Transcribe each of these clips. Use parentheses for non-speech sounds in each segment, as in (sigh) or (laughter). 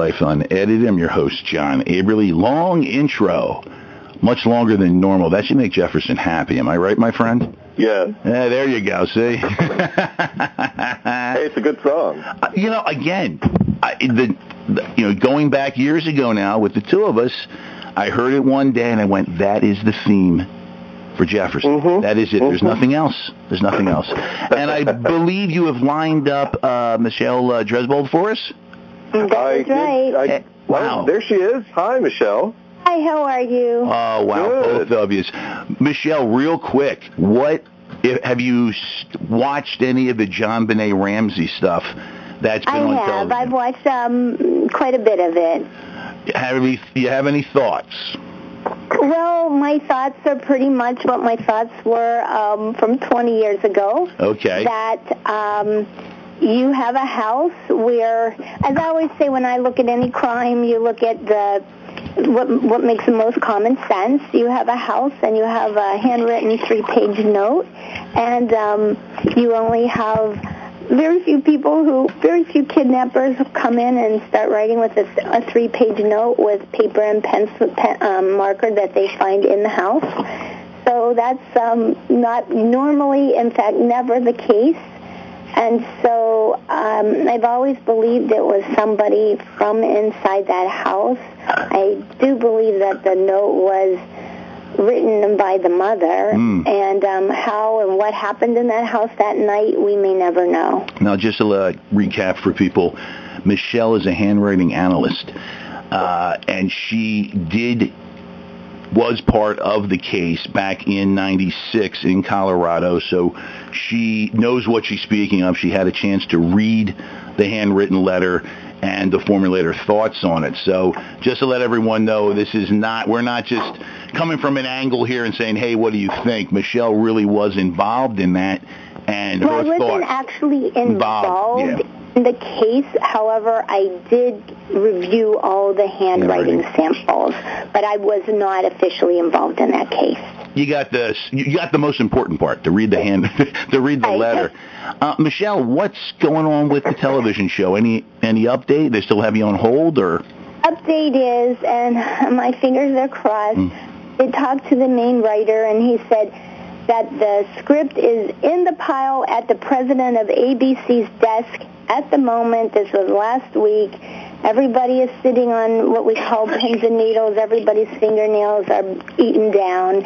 and welcome to Life Unedited. I'm your host, John Aberly. Long intro, much longer than normal. That should make Jefferson happy. Am I right, my friend? Yeah. Yeah, there you go. See? (laughs) Hey, it's a good song. Uh, you know, again, I, the, the you know, going back years ago now with the two of us, I heard it one day and I went, "That is the theme for Jefferson. Mhm. That is it. There's Mhm. nothing else. There's nothing else." and I (laughs) believe you have lined up uh, Michelle uh, Dresbold for us. That's I did- right. I, wow. Oh, there she is. Hi, Michelle. Hi, how are you? Oh wow, Good. both of you. Michelle, real quick, what if, have you s- watched any of the JonBenét Ramsey stuff that's been I on have. television? I've watched um, quite a bit of it. Have any, you have any thoughts? Well, my thoughts are pretty much what my thoughts were um, from 20 years ago. Okay. That um, you have a house where, as I always say, when I look at any crime, you look at the what what makes the most common sense. You have a house and you have a handwritten three-page note, and um, you only have very few people who, very few kidnappers come in and start writing with a, a three-page note with paper and pencil pen, um, marker that they find in the house. So that's um, not normally, in fact, never the case. And so um, I've always believed it was somebody from inside that house. I do believe that the note was written by the mother, Hmm. and um, how and what happened in that house that night, we may never know. Now, just to uh, recap for people, Michelle is a handwriting analyst, uh, and she did was part of the case back in 96 in Colorado, so she knows what she's speaking of. She had a chance to read the handwritten letter and to formulate her thoughts on it. So just to let everyone know, this is not, we're not just coming from an angle here and saying, hey, what do you think? Michelle really was involved in that, and Well, I her wasn't thoughts. actually Involved, involved yeah. In the case. However, I did review all the handwriting samples, but I was not officially involved in that case. you got the you got the most important part to read the hand (laughs) to read the letter. Uh, Michelle, what's going on with the television show? Any any update? They still have you on hold, or Update is, and (laughs) my fingers are crossed, they talked to the main writer, and he said that the script is in the pile at the president of ABC's desk at the moment. This was last week. Everybody is sitting on what we call (laughs) pins and needles. Everybody's fingernails are eaten down.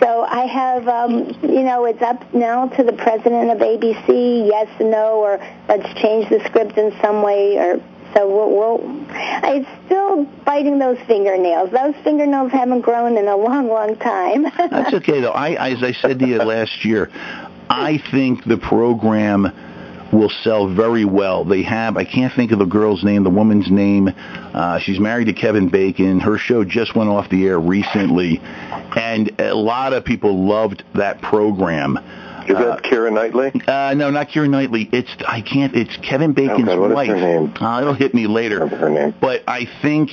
So I have, um, you know, it's up now to the president of ABC, yes, no, or let's change the script in some way, or so we'll, we'll it's still biting those fingernails. Those fingernails haven't grown in a long, long time. that's okay though. I as I said to you (laughs) last year, I think the program will sell very well. They have I can't think of the girl's name, the woman's name. Uh, she's married to Kevin Bacon. Her show just went off the air recently, and a lot of people loved that program. Is that Keira Knightley? Uh, no, not Keira Knightley. It's I can't. It's Kevin Bacon's what is wife. her name? Uh, it'll hit me later. Her name. But I think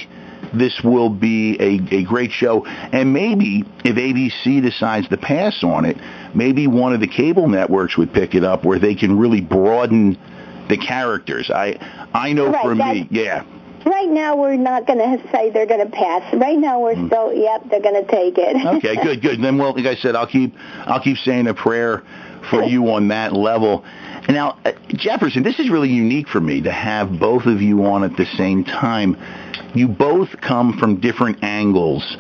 this will be a, a great show, and maybe if ABC decides to pass on it, maybe one of the cable networks would pick it up where they can really broaden the characters. I I know Right, for me, yeah. right now, we're not going to say they're going to pass. Right now, we're still, yep, they're going to take it. (laughs) Okay, good, good. Then, well, like I said, I'll keep I'll keep saying a prayer for you on that level. Now, uh, Jefferson, this is really unique for me to have both of you on at the same time. You both come from different angles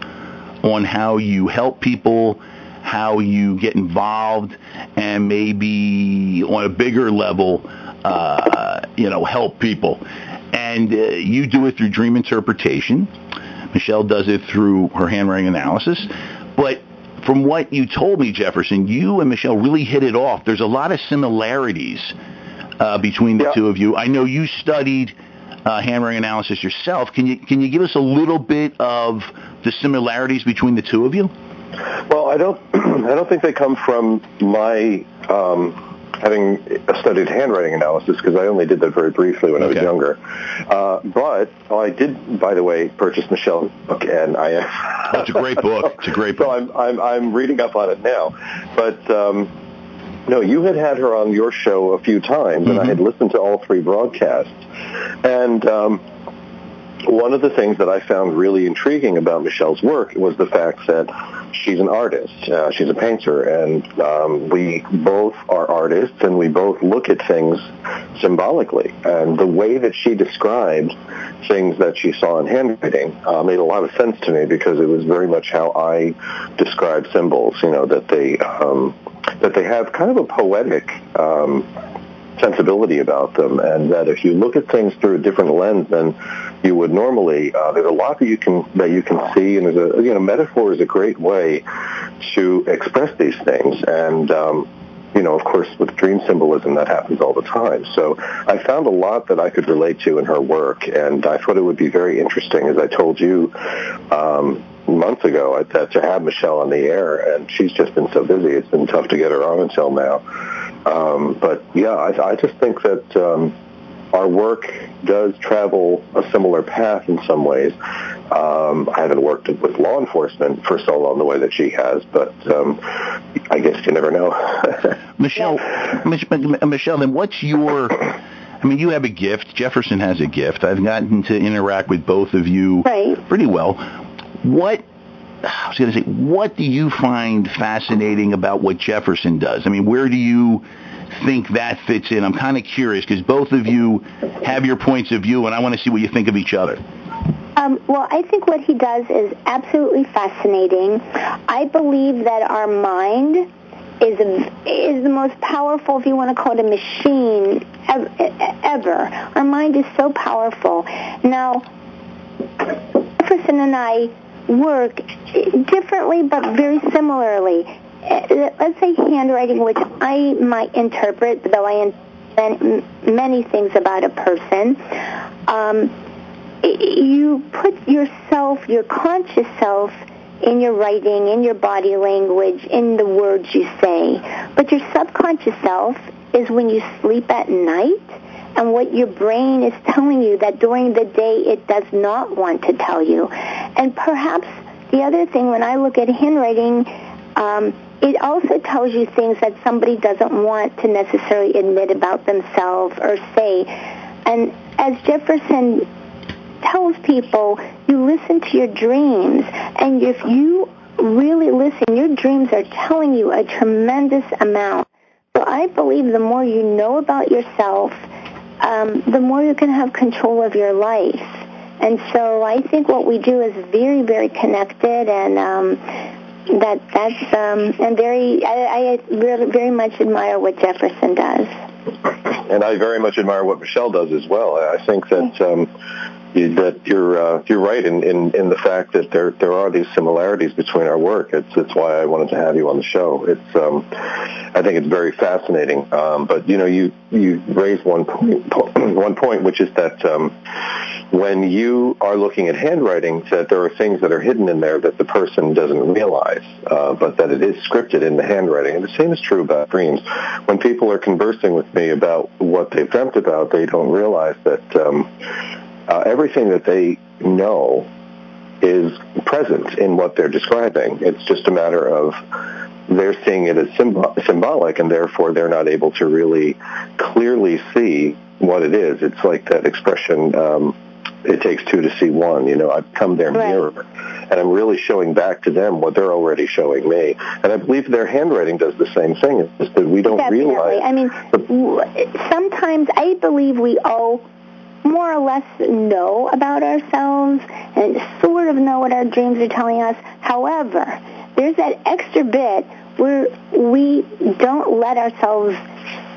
on how you help people, how you get involved, and maybe on a bigger level, uh, you know, help people. And uh, you do it through dream interpretation. Michelle does it through her handwriting analysis. But from what you told me, Jefferson, you and Michelle really hit it off. There's a lot of similarities uh, between the Yeah. two of you. I know you studied uh, handwriting analysis yourself. Can you can you give us a little bit of the similarities between the two of you? Well, I don't. (clears throat) I don't think they come from my um, having studied handwriting analysis because I only did that very briefly when I was younger. Uh, but oh, I did, by the way, purchase Michelle's book, and I. Oh, it's a great book. It's a great (laughs) So book. I'm I'm I'm reading up on it now, but. Um, no, you had had her on your show a few times, and I had listened to all three broadcasts. And um, one of the things that I found really intriguing about Michelle's work was the fact that she's an artist. Uh, she's a painter, and um, we both are artists, and we both look at things symbolically. And the way that she described things that she saw in handwriting uh, made a lot of sense to me because it was very much how I describe symbols. You know that they um, that they have kind of a poetic. Um, sensibility about them, and that if you look at things through a different lens than you would normally, uh, there's a lot that you can that you can see, and there's a you know metaphor is a great way to express these things, and um, you know, of course, with dream symbolism, that happens all the time. So I found a lot that I could relate to in her work, and I thought it would be very interesting, as I told you um, months ago, that to have Michelle on the air, and she's just been so busy, it's been tough to get her on until now. Um, but yeah, I, I just think that um, our work does travel a similar path in some ways. Um, I haven't worked with law enforcement for so long the way that she has, but um, I guess you never know. (laughs) Michelle, Michelle, then what's your? I mean, you have a gift. Jefferson has a gift. I've gotten to interact with both of you right. pretty well. What I was going to say, what do you find fascinating about what Jefferson does? I mean, where do you think that fits in? I'm kind of curious because both of you have your points of view, and I want to see what you think of each other. Um, well, I think what he does is absolutely fascinating. I believe that our mind is is the most powerful, if you want to call it a machine, ever. Our mind is so powerful. Now, Jefferson and I work differently but very similarly. Uh, let's say handwriting, which I might interpret, though I invent many things about a person. Um, you put yourself, your conscious self, in your writing, in your body language, in the words you say. But your subconscious self is when you sleep at night and what your brain is telling you that during the day it does not want to tell you. And perhaps the other thing, when I look at handwriting, um, it also tells you things that somebody doesn't want to necessarily admit about themselves or say. And as Jefferson tells people, you listen to your dreams, and if you really listen, your dreams are telling you a tremendous amount. So I believe the more you know about yourself, um, the more you can have control of your life. And so I think what we do is very, very connected, and um, that that's um, and very I, I really, very much admire what Jefferson does. And I very much admire what Michelle does as well. I think that um, that you're uh, you're right in, in, in the fact that there there are these similarities between our work. It's it's why I wanted to have you on the show. It's um, I think it's very fascinating. Um, but you know, you you raised one point (clears throat) one point, which is that um, when you are looking at handwriting, that there are things that are hidden in there that the person doesn't realize, uh, but that it is scripted in the handwriting. And the same is true about dreams. When people are conversing with me about what they've dreamt about, they don't realize that. Um, uh, everything that they know is present in what they're describing. It's just a matter of they're seeing it as symb- symbolic, and therefore they're not able to really clearly see what it is. It's like that expression, um, it takes two to see one. You know, I've come their right. mirror, and I'm really showing back to them what they're already showing me. And I believe their handwriting does the same thing. It's just that we don't Definitely. realize. I mean, the, sometimes I believe we all more or less know about ourselves and sort of know what our dreams are telling us. However, there's that extra bit where we don't let ourselves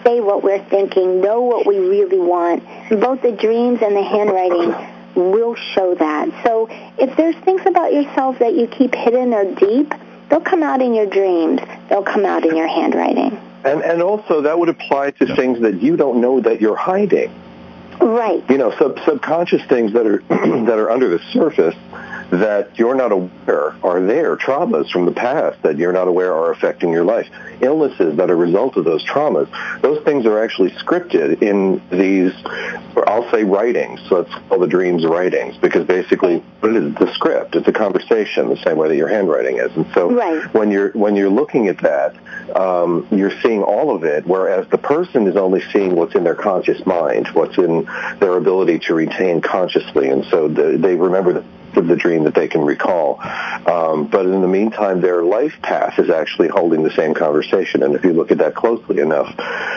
say what we're thinking, know what we really want. Both the dreams and the handwriting will show that. So if there's things about yourself that you keep hidden or deep, they'll come out in your dreams. They'll come out in your handwriting. And and also that would apply to things that you don't know that you're hiding. Right. You know, sub- subconscious things that are (clears throat) that are under the surface that you're not aware are there, traumas from the past that you're not aware are affecting your life, illnesses that are a result of those traumas. Those things are actually scripted in these, I'll say writings. So let's call the dreams writings because basically it is the script. It's a conversation the same way that your handwriting is. And so right. when you're when you're looking at that, um, you're seeing all of it, whereas the person is only seeing what's in their conscious mind, what's in their ability to retain consciously, and so the, they remember the of the dream that they can recall. Um, but in the meantime, their life path is actually holding the same conversation. And if you look at that closely enough,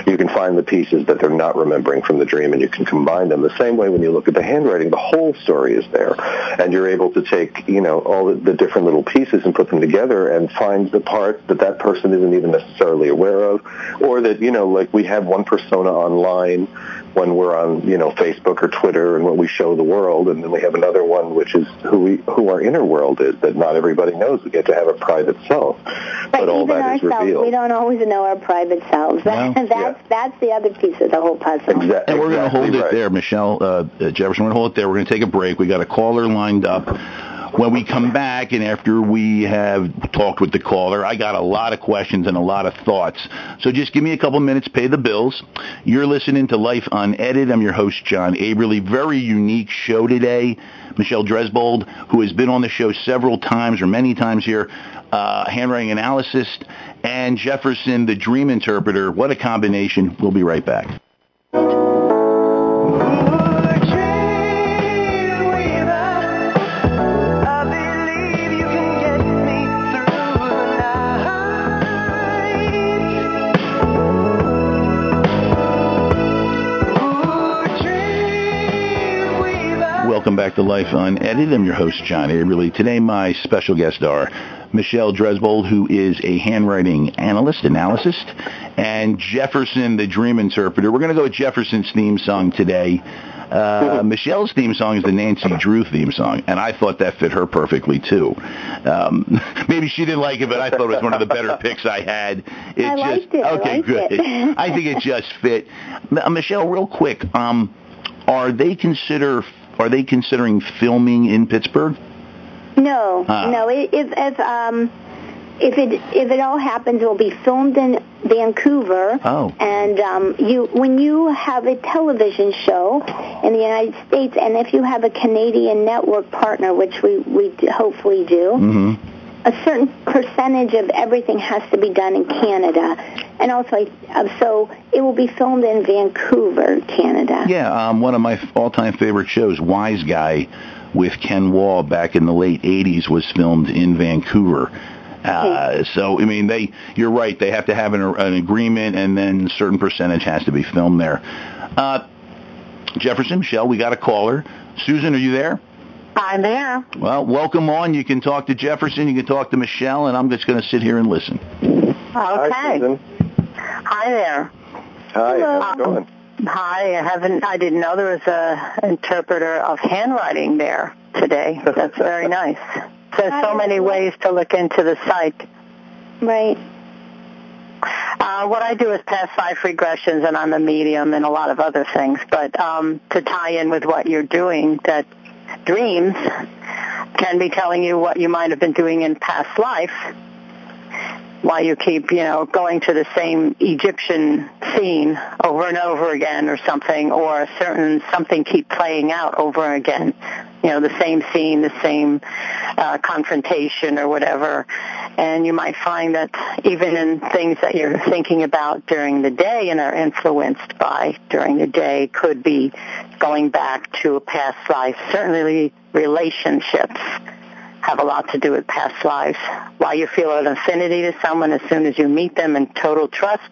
you can find the pieces that they're not remembering from the dream and you can combine them. The same way when you look at the handwriting, the whole story is there. And you're able to take, you know, all the, the different little pieces and put them together and find the part that that person isn't even necessarily aware of. Or that, you know, like we have one persona online when we're on, you know, Facebook or Twitter and what we show the world, and then we have another one which is who we, who our inner world is that not everybody knows. We get to have a private self, but, but all even that is ourselves, revealed. we don't always know our private selves. That, (laughs) No. that's Yeah. that's the other piece of the whole puzzle. Exa- And we're going to exactly hold it right. there, Michelle uh, uh, Jefferson. We're going to hold it there. We're going to take a break. We got a caller lined up. When we come back, and after we have talked with the caller, I got a lot of questions and a lot of thoughts. So just give me a couple minutes, pay the bills. You're listening to Life Unedited. I'm your host, John Aberly. Very unique show today. Michelle Dresbold, who has been on the show several times or many times here, uh, handwriting analysis, and Jefferson, the dream interpreter. What a combination. We'll be right back. Welcome back to Life Unedited. I'm your host, John Aberly. Today, my special guests are Michelle Dresbold, who is a handwriting analyst, analyst, and Jefferson, the dream interpreter. We're going to go with Jefferson's theme song today. Uh, (laughs) Michelle's theme song is the Nancy Drew theme song, and I thought that fit her perfectly too. Um, (laughs) maybe she didn't like it, but I thought it was one of the better (laughs) picks I had. It I just liked it. I okay, liked good. it. I think it just fit. Michelle, real quick, um, are they consider are they considering filming in Pittsburgh? No, Ah. no. If if um if it if it all happens, it will be filmed in Vancouver. Oh. And um, you when you have a television show in the United States, and if you have a Canadian network partner, which we we hopefully do, Mm-hmm. A certain percentage of everything has to be done in Canada, and also I- uh, so it will be filmed in Vancouver, Canada. Yeah, um, one of my all-time favorite shows, Wiseguy, with Ken Wahl back in the late '80s, was filmed in Vancouver. Uh, so I mean, they you're right. They have to have an, an agreement, and then a certain percentage has to be filmed there. Uh, Jefferson, Michelle, we got a caller. Susan, are you there? I'm there. Well, welcome on. You can talk to Jefferson, you can talk to Michelle, and I'm just going to sit here and listen. Hi, Okay. Susan. Hi there. Hi, Hello. how's it going? Hi. I haven't. I didn't know there was a interpreter of handwriting there today. (laughs) That's very nice. There's so many ways to look into the site. Right. Uh, what I do is past life regressions, and I'm a medium and a lot of other things. But um, to tie in with what you're doing, that dreams can be telling you what you might have been doing in past life. Why you keep, you know, going to the same Egyptian scene over and over again or something, or a certain something keep playing out over again. You know, the same scene, the same uh, confrontation or whatever. And you might find that even in things that you're thinking about during the day and are influenced by during the day could be going back to a past life. Certainly relationships have a lot to do with past lives. Why you feel an affinity to someone as soon as you meet them in total trust,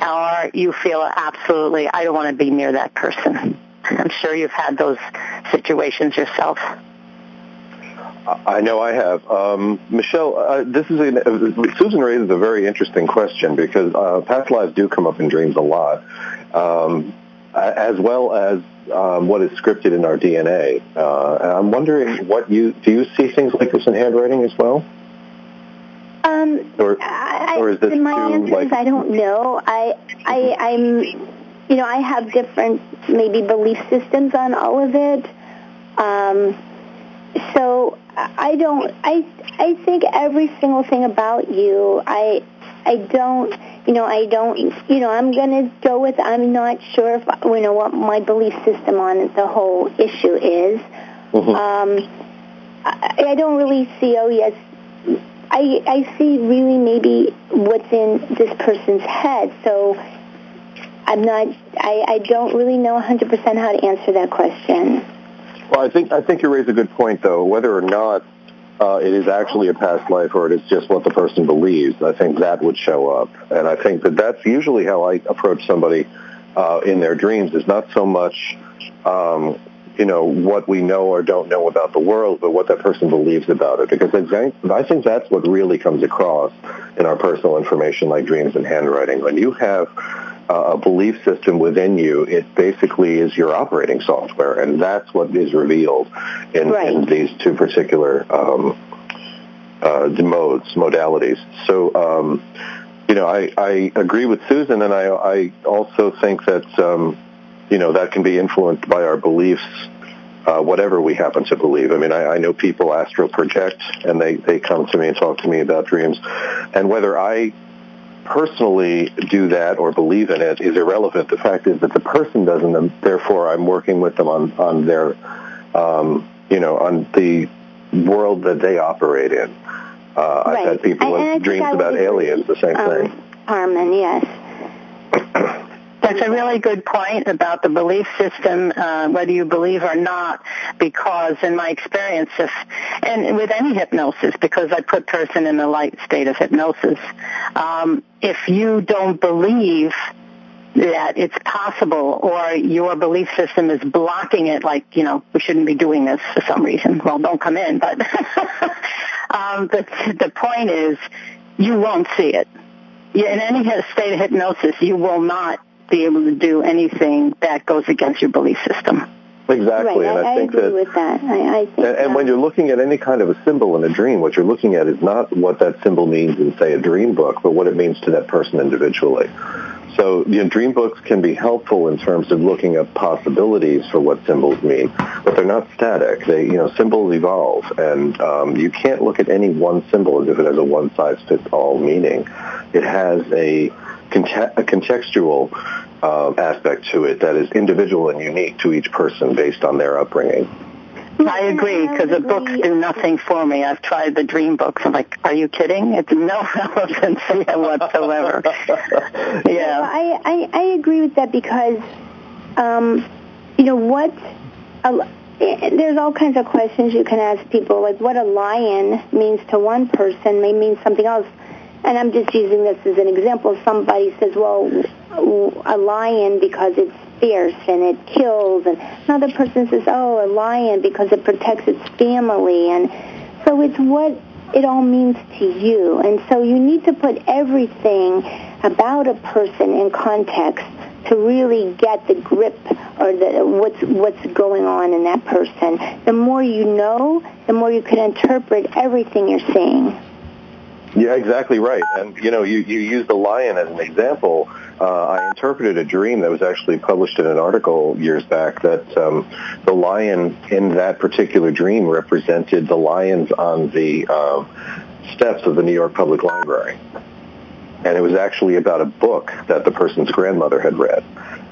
or you feel absolutely, I don't want to be near that person. I'm sure you've had those situations yourself. I know I have. Um, Michelle, uh, this is a, uh, Susan raises a very interesting question because uh, past lives do come up in dreams a lot, um, as well as um, what is scripted in our DNA. Uh, and I'm wondering what you do. You see things like this in handwriting as well? Um, Or- I, or is this my too, answer like- is I don't know. I, I, I'm, you know, I have different maybe belief systems on all of it. Um, so I don't. I I think every single thing about you. I I don't. You know, I don't. You know, I'm going to go with. I'm not sure if you know what my belief system on the whole issue is. Mhm. Um, I, I don't really see. Oh yes, I I see really maybe what's in this person's head. So I'm not. I I don't really know 100% how to answer that question. Well, I think I think you raise a good point, though. Whether or not uh, it is actually a past life or it is just what the person believes, I think that would show up. And I think that that's usually how I approach somebody uh, in their dreams. Is not so much, um, you know, what we know or don't know about the world, but what that person believes about it. Because I think- that's what really comes across in our personal information, like dreams and handwriting. When you have a belief system within you, it basically is your operating software, and that's what is revealed in, in these two particular um, uh, modes, modalities. So, um, you know, I, I agree with Susan, and I, I also think that, um, you know, that can be influenced by our beliefs, uh, whatever we happen to believe. I mean, I, I know people astral project, and they, they come to me and talk to me about dreams, and whether I personally do that or believe in it is irrelevant. The fact is that the person doesn't, and therefore I'm working with them on, on their, um, you know, on the world that they operate in. Uh, I've had people And- and I with dreams about aliens, the same um, thing. Harmon, yes. That's a really good point about the belief system, uh, whether you believe or not, because in my experience, if, and with any hypnosis, because I put person in a light state of hypnosis, um, if you don't believe that it's possible or your belief system is blocking it like, you know, we shouldn't be doing this for some reason. Well, don't come in, but (laughs) um, the, the point is you won't see it. In any state of hypnosis, you will not be able to do anything that goes against your belief system. Exactly, right. and I, I, think agree that with that. I, I think. And, and when you're looking at any kind of a symbol in a dream, what you're looking at is not what that symbol means in, say, a dream book, but what it means to that person individually. So, you know, dream books can be helpful in terms of looking at possibilities for what symbols mean, but they're not static. They, you know, symbols evolve, and um, you can't look at any one symbol as if it has a one-size-fits-all meaning. It has a, conte- a contextual uh, aspect to it that is individual and unique to each person based on their upbringing. I agree because the books do nothing for me. I've tried the dream books. I'm like, are you kidding? It's no (laughs) relevancy whatsoever. (laughs) Well, Yeah. I, I, I agree with that because, um, you know, what, a, there's all kinds of questions you can ask people, like what a lion means to one person may mean something else. And I'm just using this as an example. Somebody says, well, a lion because it's fierce and it kills. And another person says, oh, a lion because it protects its family. And so it's what it all means to you. And so you need to put everything about a person in context to really get the grip or the, what's what's going on in that person. The more you know, the more you can interpret everything you're seeing. Yeah, exactly right. And you know, you you used the lion as an example. Uh, I interpreted a dream that was actually published in an article years back that um, the lion in that particular dream represented the lions on the uh, steps of the New York Public Library, and it was actually about a book that the person's grandmother had read.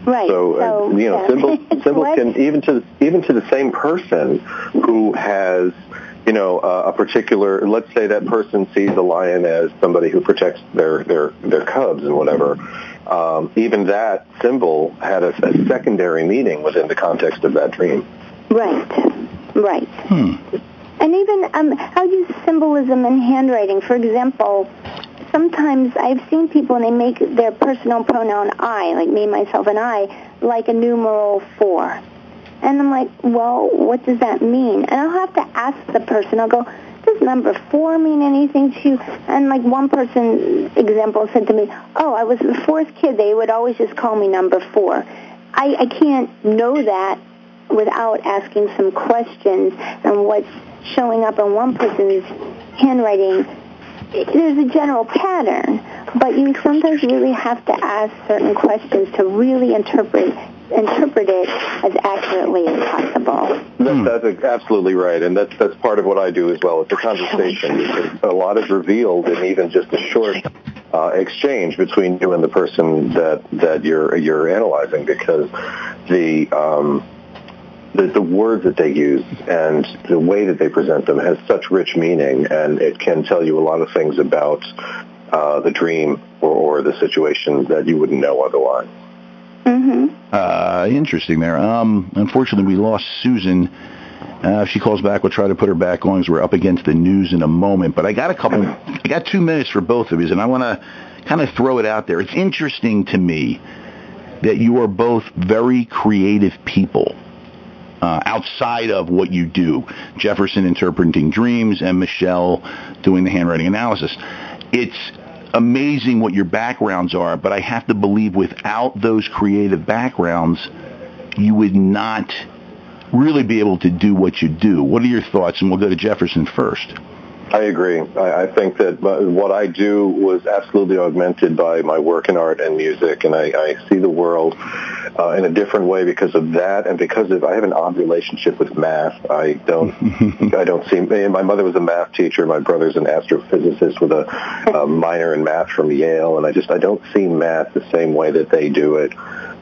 Right. So, uh, you know, yeah. symbols (laughs) symbols can even to even to the same person who has you know uh, a particular. Let's say that person sees a lion as somebody who protects their their their cubs and whatever. Um, even that symbol had a, a secondary meaning within the context of that dream. Right. Right. Hmm. And even um, I'll use symbolism in handwriting. For example, sometimes I've seen people and they make their personal pronoun I, like me, myself, and I, like a numeral four. And I'm like, well, what does that mean? And I'll have to ask the person. I'll go, does number four mean anything to you? And like one person example said to me, oh, I was the fourth kid. They would always just call me number four. I, I can't know that without asking some questions and what's showing up in one person's handwriting there's a general pattern but you sometimes really have to ask certain questions to really interpret interpret it as accurately as possible That's Mm. That's absolutely right, and that's that's part of what I do as well. It's a conversation. A lot is revealed in even just a short uh, exchange between you and the person that that you're you're analyzing, because the um, the, the words that they use and the way that they present them has such rich meaning, and it can tell you a lot of things about uh, the dream or, or the situation that you wouldn't know otherwise. Mm-hmm. Uh, interesting there. Um, unfortunately, we lost Susan. Uh, if she calls back, we'll try to put her back on as we're up against the news in a moment. But I got a couple, I got two minutes for both of you, and I want to kind of throw it out there. It's interesting to me that you are both very creative people uh, outside of what you do. Jefferson interpreting dreams and Michelle doing the handwriting analysis. It's amazing what your backgrounds are, but I have to believe without those creative backgrounds, you would not really be able to do what you do. What are your thoughts? And we'll go to Jefferson first. I agree. I, I think that what I do was absolutely augmented by my work in art and music, and I, I see the world uh, in a different way because of that, and because of I have an odd relationship with math. I don't, (laughs) I don't see. My mother was a math teacher. My brother's an astrophysicist with a, a (laughs) minor in math from Yale, and I just I don't see math the same way that they do it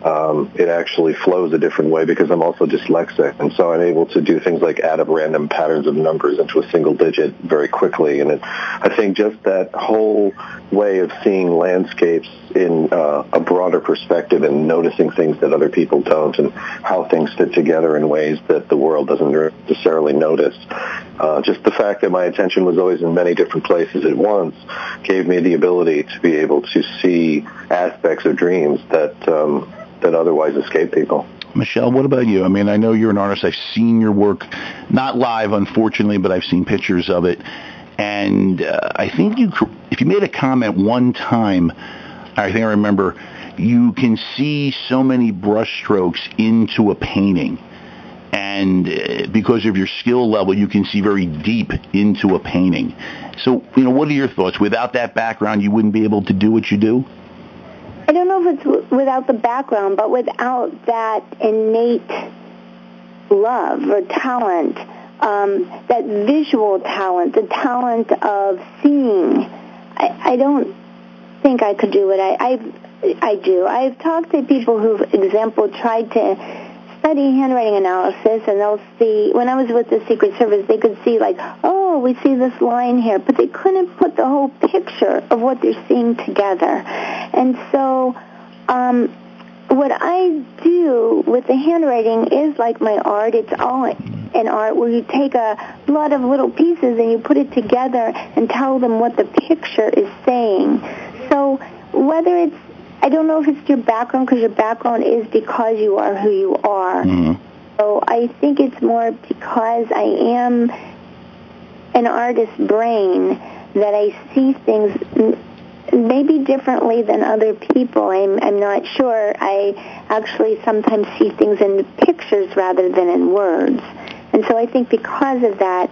um, it actually flows a different way because I'm also dyslexic, and so I'm able to do things like add up random patterns of numbers into a single digit very quickly. And it, I think just that whole way of seeing landscapes in uh, a broader perspective and noticing things that other people don't, and how things fit together in ways that the world doesn't necessarily notice. Uh, just the fact that my attention was always in many different places at once gave me the ability to be able to see aspects of dreams that um, that otherwise escape people. Michelle, what about you? I mean, I know you're an artist. I've seen your work, not live, unfortunately, but I've seen pictures of it. And uh, I think you, if you made a comment one time, I think I remember, you can see so many brushstrokes into a painting. And uh, because of your skill level, you can see very deep into a painting. So, you know, what are your thoughts? Without that background, you wouldn't be able to do what you do? I don't know if it's without the background, but without that innate love or talent, um, that visual talent, the talent of seeing, I, I don't think I could do it. I, I, I do. I've talked to people who've, example, tried to study handwriting analysis and they'll see when I was with the Secret Service they could see like oh we see this line here but they couldn't put the whole picture of what they're seeing together and so um, what I do with the handwriting is like my art it's all an art where you take a lot of little pieces and you put it together and tell them what the picture is saying so whether it's I don't know if it's your background because your background is because you are who you are. Mm-hmm. So I think it's more because I am an artist's brain that I see things maybe differently than other people. I'm, I'm not sure. I actually sometimes see things in pictures rather than in words. And so I think because of that,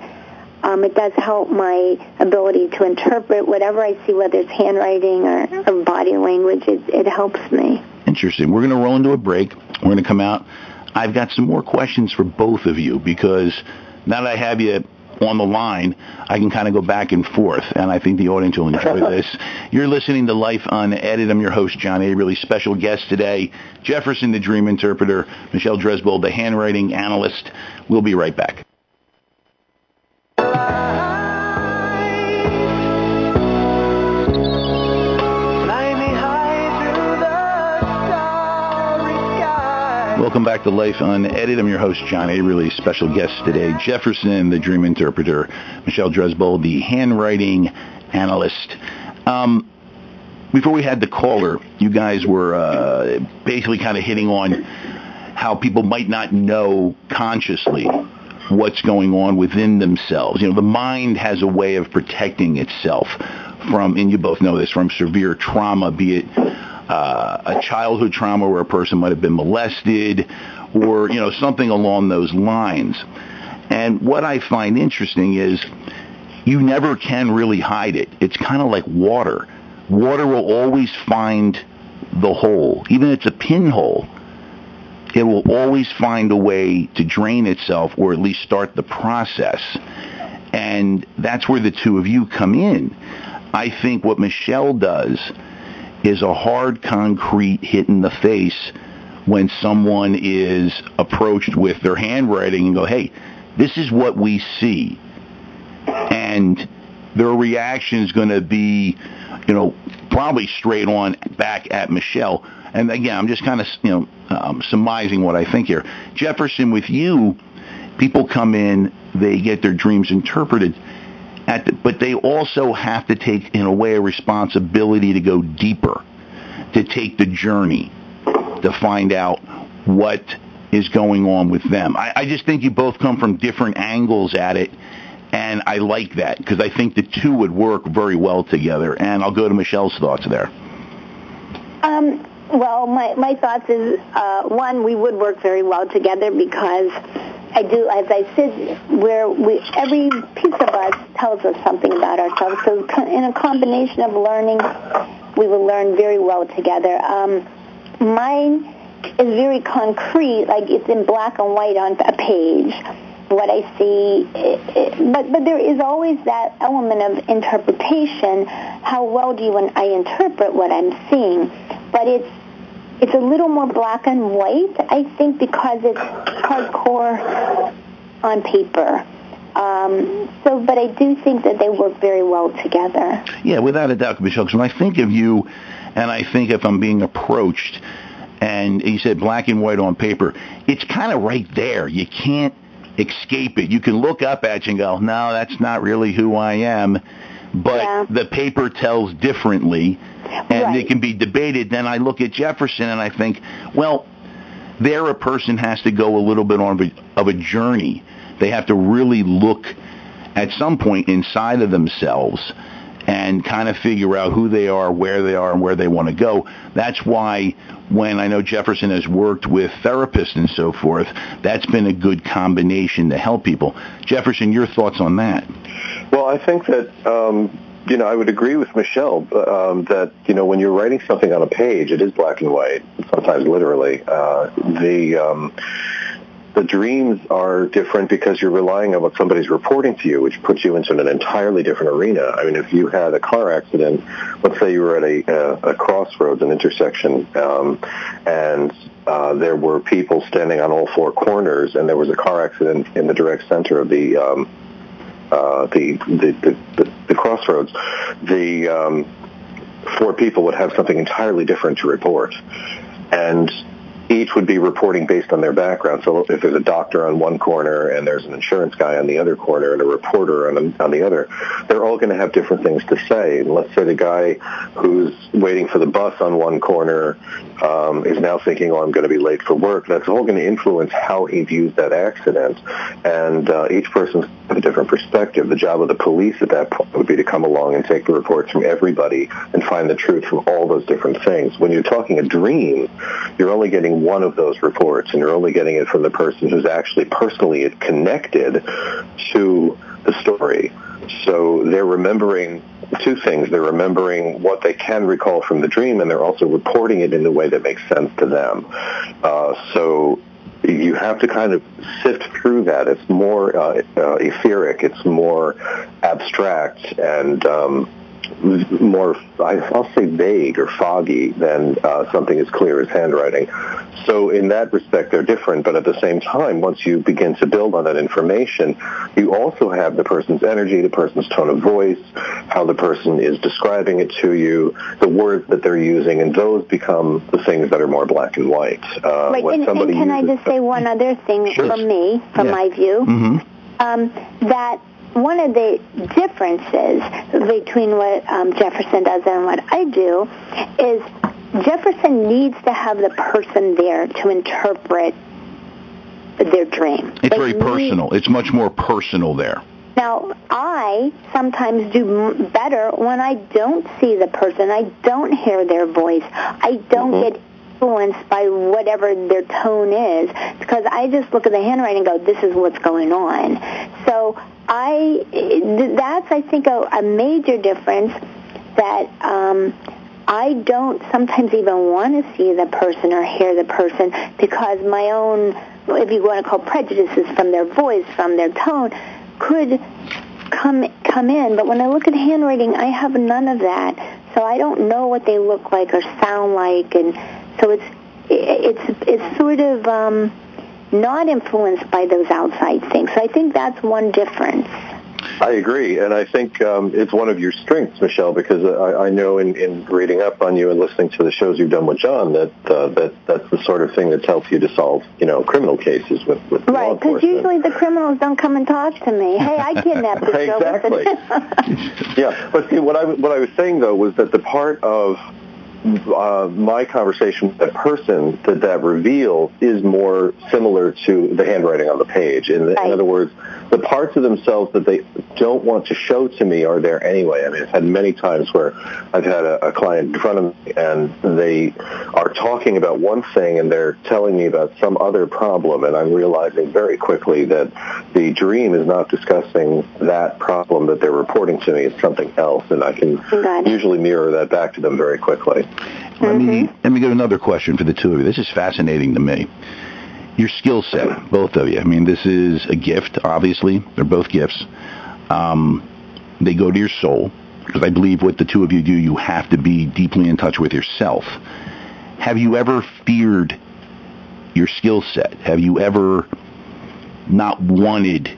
um, it does help my ability to interpret whatever I see, whether it's handwriting or, or body language. It, it helps me. Interesting. We're going to roll into a break. We're going to come out. I've got some more questions for both of you because now that I have you on the line, I can kind of go back and forth, and I think the audience will enjoy (laughs) this. You're listening to Life Unedited. I'm your host, John A. Really special guest today, Jefferson, the dream interpreter, Michelle Dresbold, the handwriting analyst. We'll be right back. Welcome back to Life Unedited. I'm your host, John A. Really special guest today, Jefferson, the dream interpreter, Michelle Dresbold, the handwriting analyst. Um, before we had the caller, you guys were uh, basically kind of hitting on how people might not know consciously what's going on within themselves. You know, the mind has a way of protecting itself from, and you both know this, from severe trauma, be it uh, a childhood trauma where a person might have been molested or, you know, something along those lines. And what I find interesting is you never can really hide it. It's kind of like water. Water will always find the hole, even if it's a pinhole. it will always find a way to drain itself or at least start the process. And that's where the two of you come in. I think what Michelle does is a hard concrete hit in the face when someone is approached with their handwriting and go, hey, this is what we see. And their reaction is going to be, you know, probably straight on back at Michelle. And again, I'm just kind of, you know, um, surmising what I think here. Jefferson, with you, people come in, they get their dreams interpreted, the, but they also have to take, in a way, a responsibility to go deeper, to take the journey, to find out what is going on with them. I, I just think you both come from different angles at it, and I like that because I think the two would work very well together. And I'll go to Michelle's thoughts there. Um, well, my, my thoughts is, uh, one, we would work very well together because I do, as I said, where we, every piece of us tells us something about ourselves. So in a combination of learning, we will learn very well together. Um, mine is very concrete, like it's in black and white on a page. What I see, it, it, but but there is always that element of interpretation. How well do you and I interpret what I'm seeing? But it's it's a little more black and white, I think, because it's hardcore on paper. Um, so, but I do think that they work very well together. Yeah, without a doubt. Because when I think of you, and I think if I'm being approached, and you said black and white on paper, it's kind of right there. You can't escape it. You can look up at you and go, no, that's not really who I am. But yeah. the paper tells differently, and right. it can be debated. Then I look at Jefferson and I think, well, there a person has to go a little bit on of a journey. They have to really look at some point inside of themselves and kind of figure out who they are, where they are, and where they want to go. That's why when I know Jefferson has worked with therapists and so forth, that's been a good combination to help people. Jefferson, your thoughts on that? Well, I think that um, you know I would agree with Michelle um, that you know when you're writing something on a page, it is black and white, sometimes literally. Uh, the um, the dreams are different because you're relying on what somebody's reporting to you, which puts you into an entirely different arena. I mean, if you had a car accident, let's say you were at a, a, a crossroads, an intersection, um, and uh, there were people standing on all four corners, and there was a car accident in the direct center of the um, uh, the, the, the, the crossroads, the um, four people would have something entirely different to report. And each would be reporting based on their background. So if there's a doctor on one corner and there's an insurance guy on the other corner and a reporter on the, on the other, they're all going to have different things to say. And let's say the guy who's waiting for the bus on one corner um, is now thinking, "Oh, I'm going to be late for work." That's all going to influence how he views that accident. And uh, each person's a different perspective. The job of the police at that point would be to come along and take the reports from everybody and find the truth from all those different things. When you're talking a dream, you're only getting getting one of those reports, and you're only getting it from the person who's actually personally connected to the story. So they're remembering two things. They're remembering what they can recall from the dream, and they're also reporting it in the way that makes sense to them. Uh, so you have to kind of sift through that. It's more uh, uh, etheric. It's more abstract, and um, more, I'll say vague or foggy than uh, something as clear as handwriting. So in that respect, they're different. But at the same time, once you begin to build on that information, you also have the person's energy, the person's tone of voice, how the person is describing it to you, the words that they're using, and those become the things that are more black and white. Uh, right. And, and, can uses, I just say one other thing sure. from me, from yeah. my view? Mm-hmm. Um, that one of the differences between what um, Jefferson does and what I do is Jefferson needs to have the person there to interpret their dream. It's like very personal. it's much more personal there. Now, I sometimes do better when I don't see the person. I don't hear their voice. I don't mm-hmm. get influenced by whatever their tone is because I just look at the handwriting and go, this is what's going on. So I, that's I think a, a major difference that um, I don't sometimes even want to see the person or hear the person because my own, if you want to call prejudices from their voice, from their tone, could come come in. But when I look at handwriting, I have none of that, so I don't know what they look like or sound like, and so it's it's it's sort of um, not influenced by those outside things. So I think that's one difference. I agree, and I think um, it's one of your strengths, Michelle, because I, I know in, in reading up on you and listening to the shows you've done with John that uh, that that's the sort of thing that's helped you to solve, you know, criminal cases with with right, law because usually the criminals don't come and talk to me. Hey, I kidnapped this (laughs) exactly. (laughs) yeah, but see, what I what I was saying though was that the part of uh, my conversation with that person that that reveal is more similar to the handwriting on the page. In, the, right. in other words, the parts of themselves that they don't want to show to me are there anyway. I mean, I've had many times where I've had a, a client in front of me and they are talking about one thing and they're telling me about some other problem, and I'm realizing very quickly that the dream is not discussing that problem that they're reporting to me. It's something else, and I can usually mirror that back to them very quickly. Let me mm-hmm. let me get another question for the two of you. This is fascinating to me. Your skill set, both of you. I mean, this is a gift. Obviously, they're both gifts. Um, they go to your soul because I believe what the two of you do, you have to be deeply in touch with yourself. Have you ever feared your skill set? Have you ever not wanted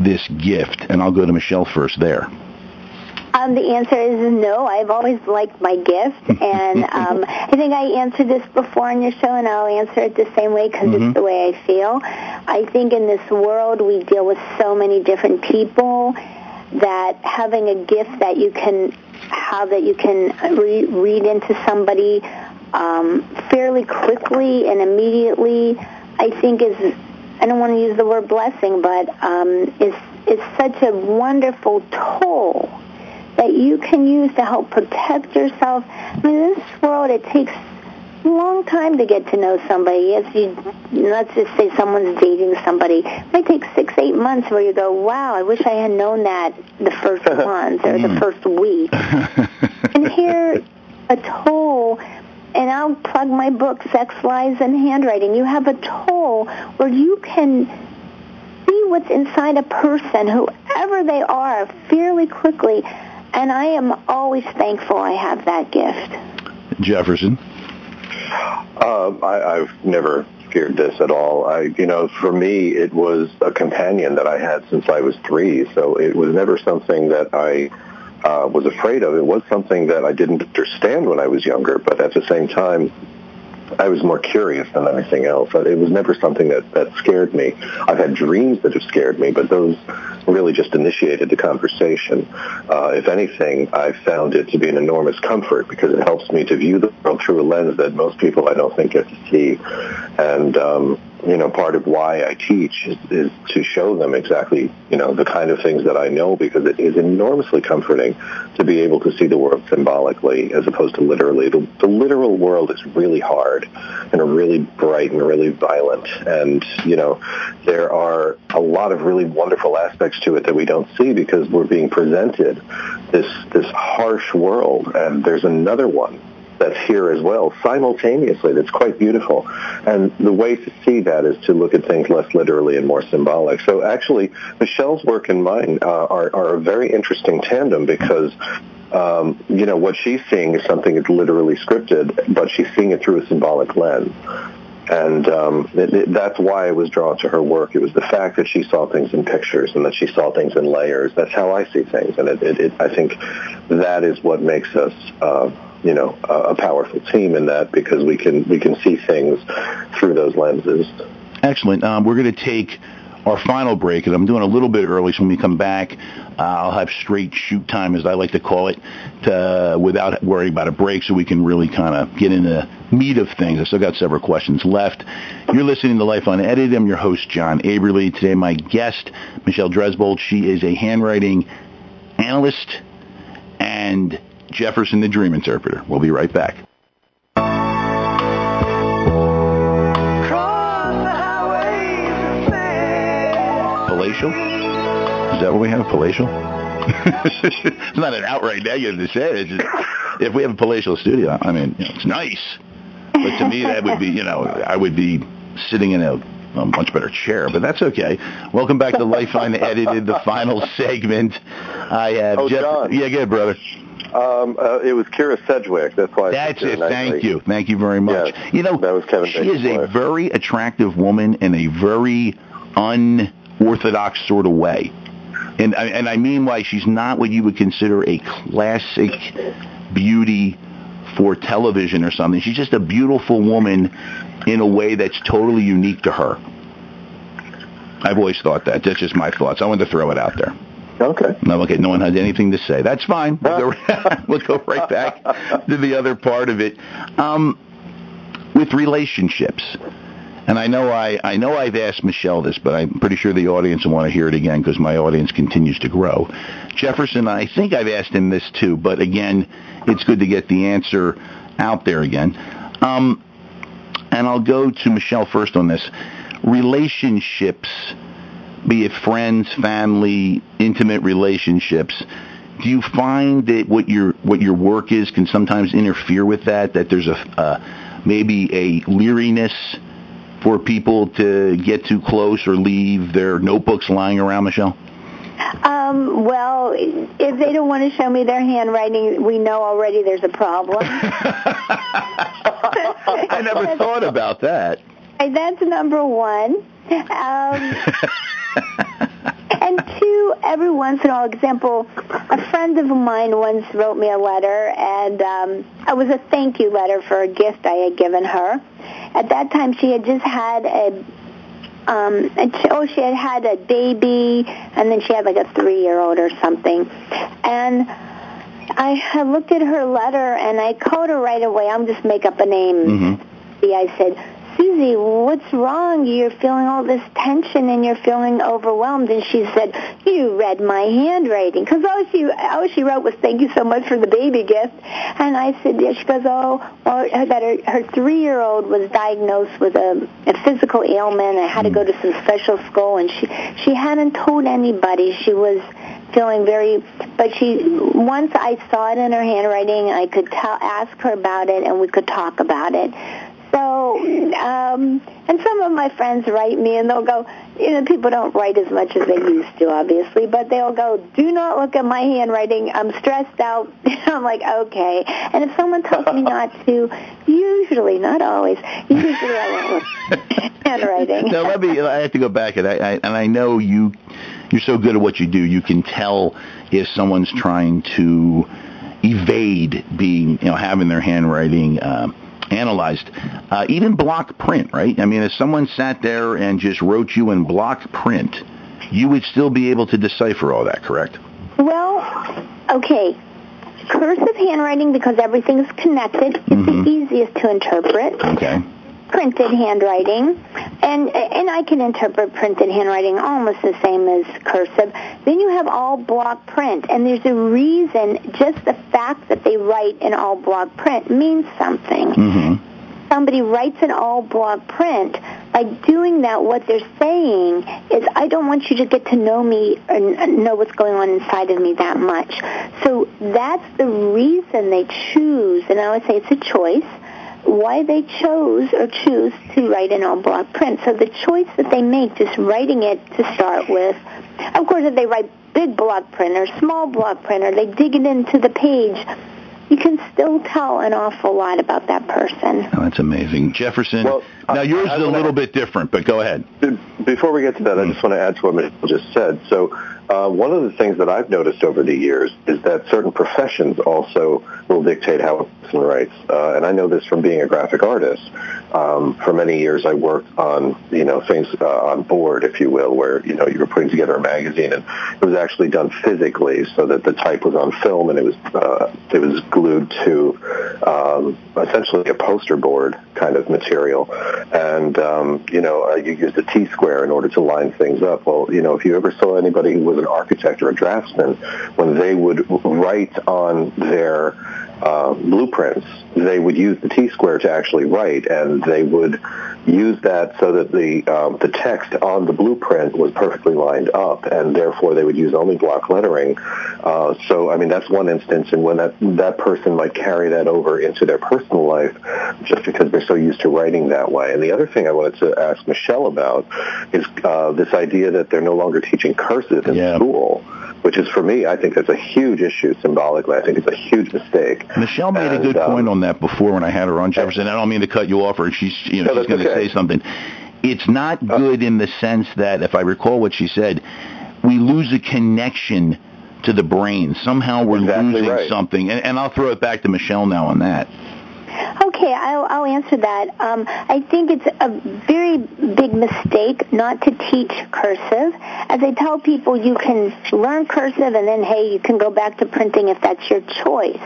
this gift? And I'll go to Michelle first there. Um, the answer is no. I've always liked my gift, (laughs) and um, I think I answered this before on your show, and I'll answer it the same way because Mhm. it's the way I feel. I think in this world we deal with so many different people that having a gift that you can have that you can re- read into somebody um, fairly quickly and immediately, I think is I don't want to use the word blessing, but um, is is such a wonderful tool that you can use to help protect yourself. I mean, in this world, it takes a long time to get to know somebody. If you, let's just say someone's dating somebody, it might take six, eight months where you go, wow, I wish I had known that the first (laughs) month or the mm. first week. (laughs) and here, a tool, and I'll plug my book, Sex, Lies, and Handwriting. You have a tool where you can see what's inside a person, whoever they are, fairly quickly. And I am always thankful I have that gift. Jefferson. Um, I, I've never feared this at all. I, you know, for me, it was a companion that I had since I was three. So it was never something that I uh, was afraid of. It was something that I didn't understand when I was younger, but at the same time, I was more curious than anything else. It was never something that, that scared me. I've had dreams that have scared me, but those really just initiated the conversation. Uh, if anything, I found it to be an enormous comfort because it helps me to view the world through a lens that most people I don't think get to see. And, um, you know, part of why I teach is, is to show them exactly, you know, the kind of things that I know because it is enormously comforting to be able to see the world symbolically as opposed to literally. The, the literal world is really hard and really bright and really violent. And, you know, there are a lot of really wonderful aspects to it that we don't see because we're being presented this, this harsh world. And there's another one that's here as well simultaneously that's quite beautiful. And the way to see that is to look at things less literally and more symbolic. So actually michelle's work and mine uh, are, are a very interesting tandem because um, you know what she's seeing is something that's literally scripted but she's seeing it through a symbolic lens and um, it, it, that's why I was drawn to her work. It was the fact that she saw things in pictures and that she saw things in layers. That's how I see things, and it, I think that is what makes us, uh, you know, a, a powerful team in that because we can we can see things through those lenses. Excellent. Um, we're going to take our final break, and I'm doing a little bit early, so when we come back, uh, I'll have straight shoot time, as I like to call it, to, without worrying about a break, so we can really kind of get into the meat of things. I still got several questions left. You're listening to Life Unedited. I'm your host, John Aberly. Today, my guest, Michelle Dresbold. She is a handwriting analyst and Jefferson, the Dream Interpreter. We'll be right back. Palatial? Is that what we have? A palatial? it's (laughs) not an outright negative to say. It's just if we have a palatial studio, I mean, you know, it's nice. But to me, that would be, you know, I would be sitting in a, a much better chair, but that's okay. Welcome back to Life Unedited, the final segment. I have Oh, Jeff. John. Yeah, good, brother. Um, uh, it was Kyra Sedgwick. That's why. I That's it. Thank you. Thank you very much. Yes, you know, that was Kevin she Bacon's is a very attractive woman and a very unorthodox sort of way. And I- and I mean like she's not what you would consider a classic beauty for television or something. She's just a beautiful woman in a way that's totally unique to her. I've always thought that. That's just my thoughts. I wanted to throw it out there. Okay. No, okay, no one has anything to say. That's fine. We'll go, (laughs) we'll go right back to the other part of it. Um, with relationships, and I know I, I know I've asked Michelle this, but I'm pretty sure the audience will want to hear it again because my audience continues to grow. Jefferson, I think I've asked him this too, but again, it's good to get the answer out there again. Um, and I'll go to Michelle first on this. Relationships be it friends, family, intimate relationships, do you find that what your what your work is can sometimes interfere with that? That there's a uh, maybe a leeriness for people to get too close or leave their notebooks lying around, Michelle? Um, well, if they don't want to show me their handwriting, we know already there's a problem. (laughs) I never thought about that. That's number one. Um, and two, every once in a while, example, a friend of mine once wrote me a letter, and um, it was a thank you letter for a gift I had given her. At that time, she had just had a um and she, oh she had had a baby and then she had like a three year old or something. And i had looked at her letter and i called her right away. I'll just make up a name. Mm-hmm. See, I said, Susie, what's wrong? You're feeling all this tension and you're feeling overwhelmed. And she said, you read my handwriting. Because all she, all she wrote was, thank you so much for the baby gift. And I said, yeah. She goes, oh, well, that her, her three-year-old was diagnosed with a, a physical ailment. I had to go to some special school. And she, she hadn't told anybody. She was feeling very but she once I saw it in her handwriting I could tell ask her about it and we could talk about it so um and some of my friends write me and they'll go you know people don't write as much as they used to obviously but they'll go do not look at my handwriting I'm stressed out (laughs) I'm like okay and if someone tells me not to usually not always usually I won't look at (laughs) handwriting now let me. I have to go back, and I, I and I know you. You're so good at what you do. You can tell if someone's trying to evade being, you know, having their handwriting um, analyzed. Uh, even block print, right? I mean, if someone sat there and just wrote you in block print, you would still be able to decipher all that, correct? Well, okay. Cursive handwriting, because everything's connected, is Mhm. the easiest to interpret. Okay. Printed handwriting, and and I can interpret printed handwriting almost the same as cursive. Then you have all block print, and there's a reason. Just the fact that they write in all block print means something Mm-hmm. somebody writes an all block print, by doing that, what they're saying is, I don't want you to get to know me and know what's going on inside of me that much. So that's the reason they choose, and I would say it's a choice, why they chose or choose to write an all block print. So the choice that they make, just writing it to start with, of course, if they write big block print or small block print or they dig it into the page, you can still tell an awful lot about that person. Oh, that's amazing, Jefferson. Well, now I- yours I is a wanna- little bit different, but go ahead. Before we get to that, I just want to add to what Michelle just said. So, uh, one of the things that I've noticed over the years is that certain professions also will dictate how a person writes. Uh, and I know this from being a graphic artist. Um, for many years, I worked on, you know, things uh, on board, if you will, where you know you were putting together a magazine, and it was actually done physically, so that the type was on film and it was uh, it was glued to um, essentially a poster board kind of material. And um, you know, you used a T square in order to line things up. Well, you know, if you ever saw anybody who was an architect or a draftsman, when they would write on their uh, blueprints, they would use the T square to actually write, and they would use that so that the um, the text on the blueprint was perfectly lined up, and therefore they would use only block lettering. Uh, so, I mean, that's one instance, and when that that person might carry that over into their personal life, just because they're so used to writing that way. And the other thing I wanted to ask Michelle about is uh, this idea that they're no longer teaching cursive in Yeah. school. Which is for me, I think that's a huge issue symbolically. I think it's a huge mistake. Michelle made a good um, point on that before when I had her on Jefferson. I don't mean to cut you off, or she's you know No, she's going to okay. Say something. It's not good in the sense that if I recall what she said, we lose a connection to the brain. Somehow we're Exactly losing right. something, and, and I'll throw it back to Michelle now on that. Okay, I'll, I'll answer that. Um, I think it's a very big mistake not to teach cursive. As I tell people, you can learn cursive and then, hey, you can go back to printing if that's your choice.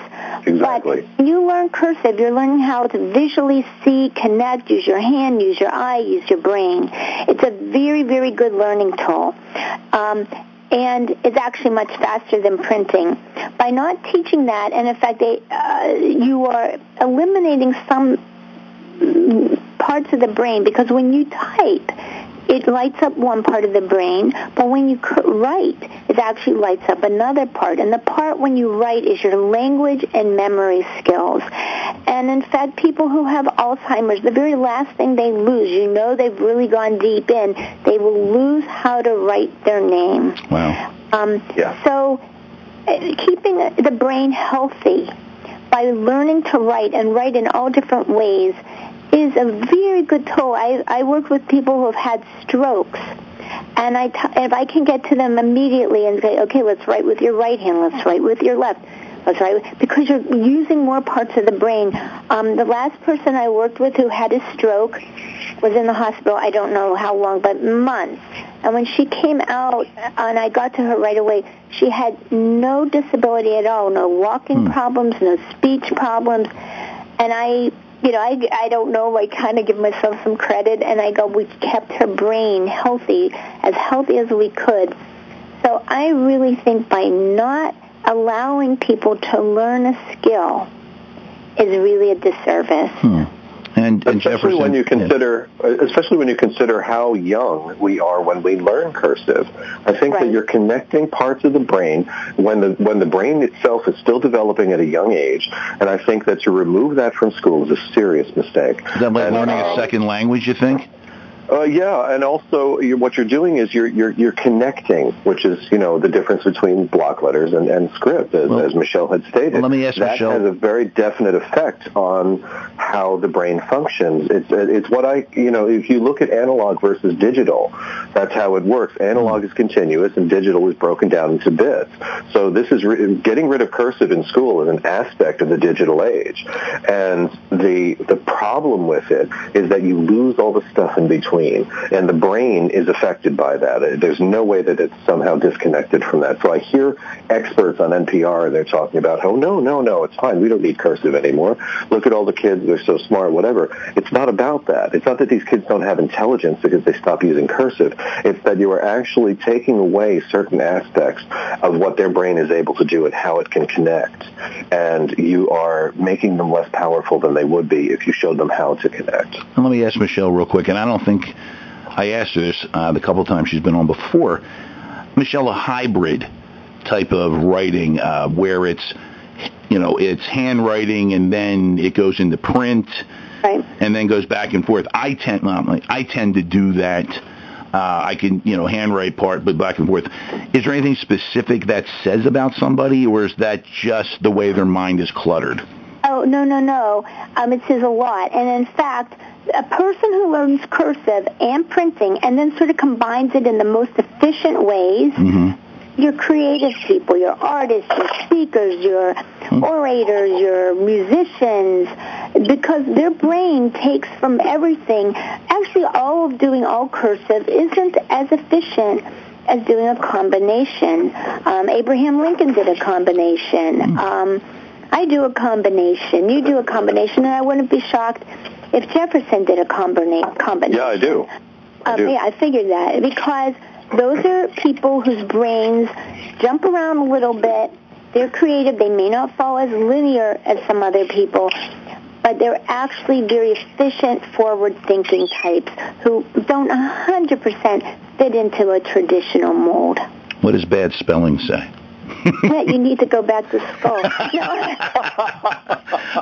Exactly. But when you learn cursive, you're learning how to visually see, connect, use your hand, use your eye, use your brain. It's a very, very good learning tool. Um, and it's actually much faster than printing. By not teaching that, and in fact, they, uh, you are eliminating some mm, parts of the brain because when you type, it lights up one part of the brain, but when you write, it actually lights up another part. And the part when you write is your language and memory skills. And in fact, people who have Alzheimer's, the very last thing they lose, you know they've really gone deep in, they will lose how to write their name. Wow. Um, Yeah. So uh, keeping the brain healthy by learning to write and write in all different ways is a very good tool. I, I work with people who have had strokes. And I t- if I can get to them immediately and say, okay, let's write with your right hand, let's write with your left, let's write with, because you're using more parts of the brain. Um, the last person I worked with who had a stroke was in the hospital, I don't know how long, but months. And when she came out and I got to her right away, she had no disability at all, no walking problems, no speech problems. And I, you know, I, I don't know, I kind of give myself some credit and I go, we kept her brain healthy, as healthy as we could. So I really think by not allowing people to learn a skill is really a disservice. Hmm. And, and especially Jefferson, when you yeah. consider, especially when you consider how young we are when we learn cursive. I think Right. that you're connecting parts of the brain when the when the brain itself is still developing at a young age, and I think that to remove that from school is a serious mistake. Is that like And, learning a um, second language, you think? Uh, yeah, and also you what you're doing is you're you're you're connecting, which is you know the difference between block letters and, and script, as, Well, as Michelle had stated. well, let me ask that Michelle- has a very definite effect on how the brain functions. It's it's what I you know if you look at analog versus digital, that's how it works. Analog is continuous, and digital is broken down into bits. So this is re- getting rid of cursive in school is an aspect of the digital age, and the the problem with it is that you lose all the stuff in between, and the brain is affected by that. There's no way that it's somehow disconnected from that. So I hear experts on NPR they're talking about, oh no, no, no, it's fine. We don't need cursive anymore. Look at all the kids; they're so smart, whatever. It's not about that. It's not that these kids don't have intelligence because they stop using cursive. It's that you are actually taking away certain aspects of what their brain is able to do and how it can connect, and you are making them less powerful than they would be if you showed them how to connect. And let me ask Michelle real quick, and I don't think I asked her this uh, the couple times she's been on before. Michelle, a hybrid type of writing uh, where it's, you know, it's handwriting and then it goes into print Right. and then goes back and forth. I tend, well, I tend to do that. Uh, I can, you know, handwrite part, but back and forth. Is there anything specific that says about somebody, or is that just the way their mind is cluttered? Oh, no, no, no. Um, it says a lot. And in fact, a person who learns cursive and printing and then sort of combines it in the most efficient ways, hmm your creative people, your artists, your speakers, your orators, your musicians, because their brain takes from everything. Actually, all of doing all cursive isn't as efficient as doing a combination. Um, Abraham Lincoln did a combination. Um, I do a combination. You do a combination, and I wouldn't be shocked if Jefferson did a combina- combination. Yeah, I do. I Um, do. yeah, I figured that because those are people whose brains jump around a little bit. They're creative. They may not fall as linear as some other people, but they're actually very efficient, forward-thinking types who don't 100% fit into a traditional mold. What does bad spelling say? You need to go back to school. (laughs)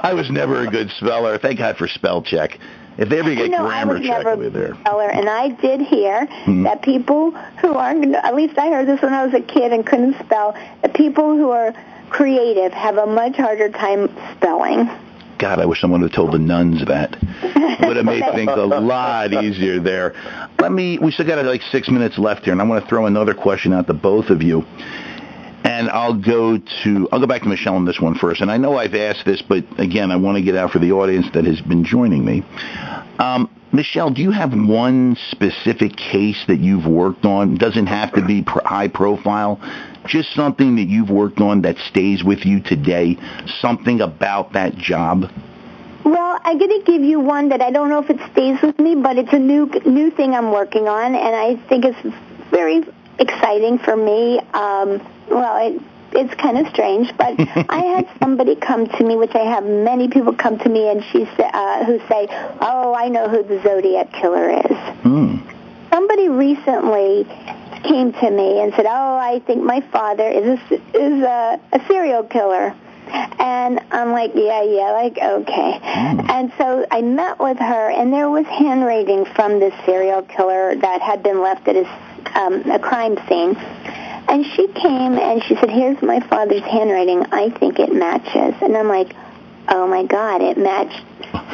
I was never a good speller. Thank God for spell check. If they ever get you know, grammar I was check never over there. a speller, and I did hear mm-hmm. that people who aren't, at least I heard this when I was a kid and couldn't spell, that people who are creative have a much harder time spelling. God, I wish someone had told the nuns that. Would have made (laughs) things a lot easier there. Let me. We still got like six minutes left here, and I want to throw another question out to both of you. And I'll go to I'll go back to Michelle on this one first. And I know I've asked this, but again, I want to get out for the audience that has been joining me. Um, Michelle, do you have one specific case that you've worked on? Doesn't have to be high profile. Just something that you've worked on that stays with you today. Something about that job. Well, I'm going to give you one that I don't know if it stays with me, but it's a new new thing I'm working on, and I think it's very exciting for me. Um, well, it, it's kind of strange, but (laughs) I had somebody come to me, which I have many people come to me, and she uh, who say, "Oh, I know who the Zodiac killer is." Mm. Somebody recently came to me and said, "Oh, I think my father is a, is a, a serial killer." And I'm like, yeah, yeah, like, okay. Mm. And so I met with her, and there was handwriting from this serial killer that had been left at his, um, a crime scene. And she came and she said, here's my father's handwriting. I think it matches. And I'm like, oh my God, it matched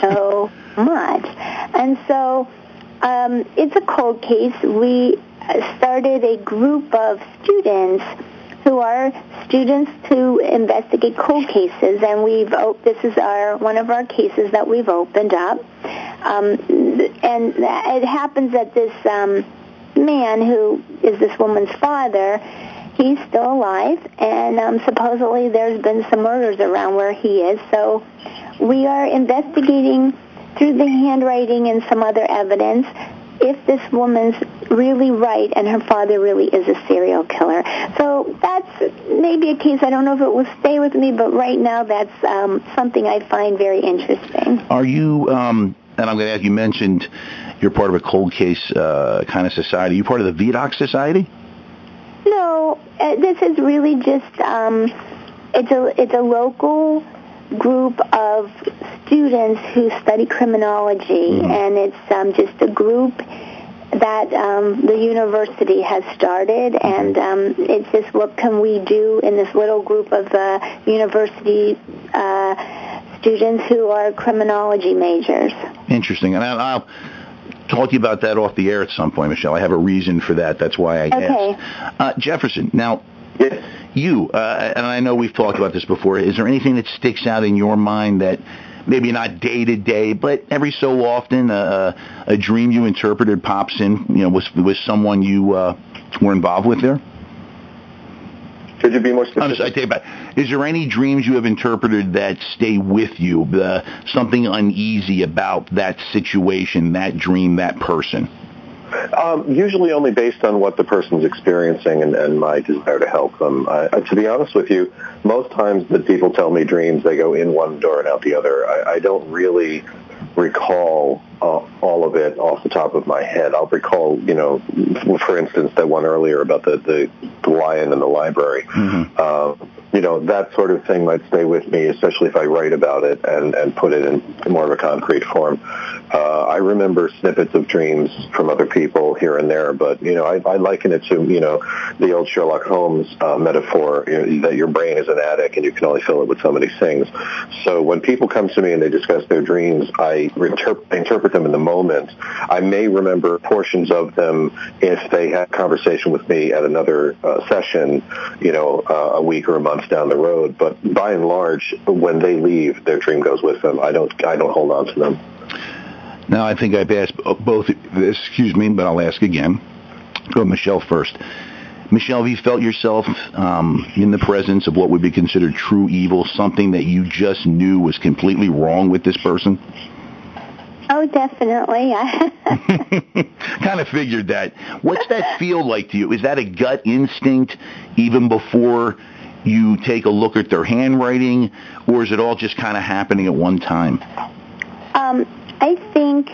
so much. And so um, it's a cold case. We started a group of students who are students to investigate cold cases, and we've this is our one of our cases that we've opened up. Um, and it happens that this um, man who is this woman's father, he's still alive, and um, supposedly there's been some murders around where he is. So we are investigating through the handwriting and some other evidence if this woman's really right and her father really is a serial killer. So that's maybe a case, I don't know if it will stay with me, but right now that's um, something I find very interesting. Are you, um, and I'm going to ask, you mentioned you're part of a cold case uh, kind of society. Are you part of the Vidocq Society? No, uh, this is really just, um, it's a, it's a local group of students who study criminology, mm-hmm. and it's um, just a group that um, the university has started, mm-hmm. and um, it's just what can we do in this little group of uh, university uh, students who are criminology majors. Interesting, and I'll talk to you about that off the air at some point, Michelle. I have a reason for that. That's why I okay. asked. Uh, Jefferson, now you, uh, and I know we've talked about this before, is there anything that sticks out in your mind that maybe not day to day, but every so often uh, a dream you interpreted pops in, you know, was, was someone you uh, were involved with there? Could you be more specific? I take it back. Is there any dreams you have interpreted that stay with you? Uh, something uneasy about that situation, that dream, that person? Um, usually only based on what the person's experiencing and, and my desire to help them. I, to be honest with you, most times that people tell me dreams, they go in one door and out the other. I, I don't really recall uh, all of it off the top of my head. I'll recall, you know, for instance, that one earlier about the, the, the lion in the library. Mm-hmm. Uh, you know, that sort of thing might stay with me, especially if I write about it and, and put it in more of a concrete form. Uh, I remember snippets of dreams from other people here and there, but, you know, I, I liken it to, you know, the old Sherlock Holmes uh, metaphor you know, that your brain is an attic and you can only fill it with so many things. So when people come to me and they discuss their dreams, I interpret, interpret them in the moment. I may remember portions of them if they had a conversation with me at another uh, session, you know, uh, a week or a month down the road. But by and large, when they leave, their dream goes with them. I don't I don't hold on to them. Now I think I've asked both. Excuse me, but I'll ask again. Go Michelle first. Michelle, have you felt yourself um, in the presence of what would be considered true evil, something that you just knew was completely wrong with this person? Oh, definitely. (laughs) kind of figured that. What's that feel like to you? Is that a gut instinct even before you take a look at their handwriting, or is it all just kind of happening at one time? Um, I think,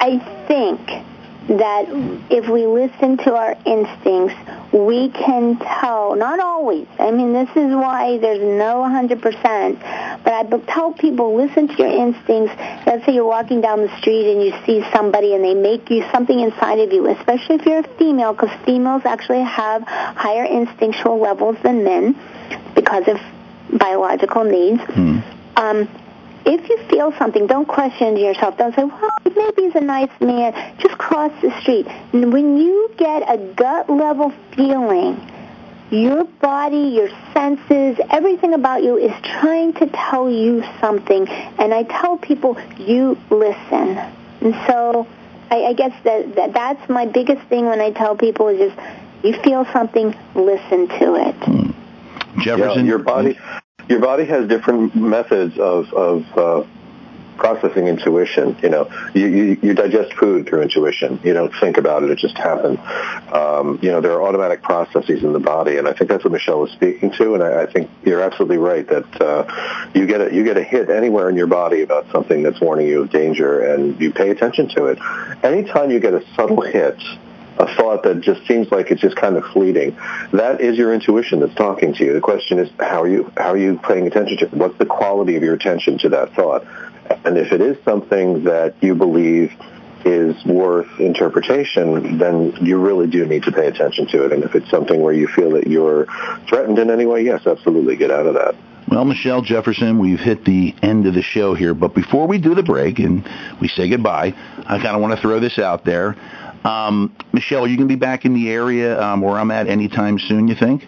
I think that if we listen to our instincts, we can tell, not always, I mean, this is why there's no 100%, but I tell people, listen to your instincts. Let's say you're walking down the street and you see somebody and they make you something inside of you, especially if you're a female, because females actually have higher instinctual levels than men because of biological needs. Hmm. Um, if you feel something, don't question yourself. Don't say, well, maybe he's a nice man. Just cross the street. And when you get a gut level feeling, your body, your senses, everything about you is trying to tell you something. And I tell people, you listen. And so I, I guess that, that that's my biggest thing when I tell people is just, you feel something, listen to it. Hmm. Jefferson, Yeah, your body, your body has different methods of of uh, processing intuition. You know, you, you you digest food through intuition. You don't think about it; it just happens. Um, you know, there are automatic processes in the body, and I think that's what Michelle was speaking to. And I, I think you're absolutely right that uh, you get a you get a hit anywhere in your body about something that's warning you of danger, and you pay attention to it. Anytime you get a subtle hit a thought that just seems like it's just kind of fleeting. That is your intuition that's talking to you. The question is how are you how are you paying attention to it? What's the quality of your attention to that thought? And if it is something that you believe is worth interpretation, then you really do need to pay attention to it. And if it's something where you feel that you're threatened in any way, yes, absolutely get out of that. Well, Michelle Jefferson, we've hit the end of the show here, but before we do the break and we say goodbye, I kind of want to throw this out there. Um, Michelle, are you going to be back in the area um, where I'm at anytime soon, you think?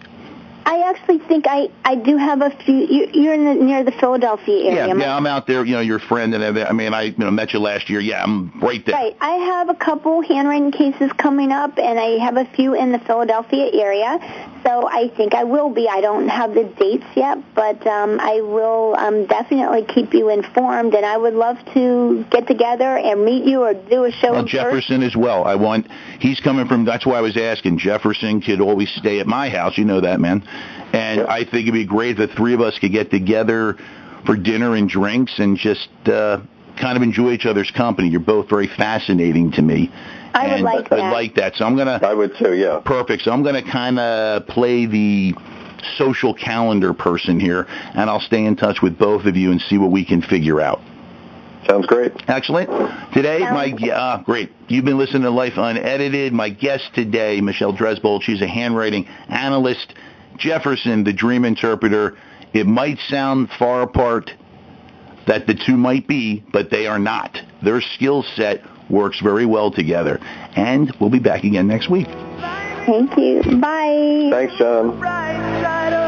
I actually think I, I do have a few. You, you're in the, near the Philadelphia area. Yeah, I- yeah, I'm out there. You know, your friend, and everything. I mean, I you know met you last year. Yeah, I'm right there. Right. I have a couple handwriting cases coming up, and I have a few in the Philadelphia area. So I think I will be. I don't have the dates yet, but um, I will um, definitely keep you informed. And I would love to get together and meet you or do a show Well. Jefferson as well. I want. He's coming from. That's why I was asking. Jefferson could always stay at my house. You know that, man. And Yep. I think it'd be great if the three of us could get together for dinner and drinks and just uh, kind of enjoy each other's company. You're both very fascinating to me. I would and like I'd that. like that. So I'm gonna. I would too, yeah. Perfect. So I'm going to kind of play the social calendar person here, and I'll stay in touch with both of you and see what we can figure out. Sounds great. Excellent. Today, Sounds my uh, great. You've been listening to Life Unedited. My guest today, Michelle Dresbold. She's a handwriting analyst. Jefferson, the dream interpreter. It might sound far apart that the two might be, but they are not. Their skill set works very well together. And we'll be back again next week. Thank you. Bye. Thanks, John. right side.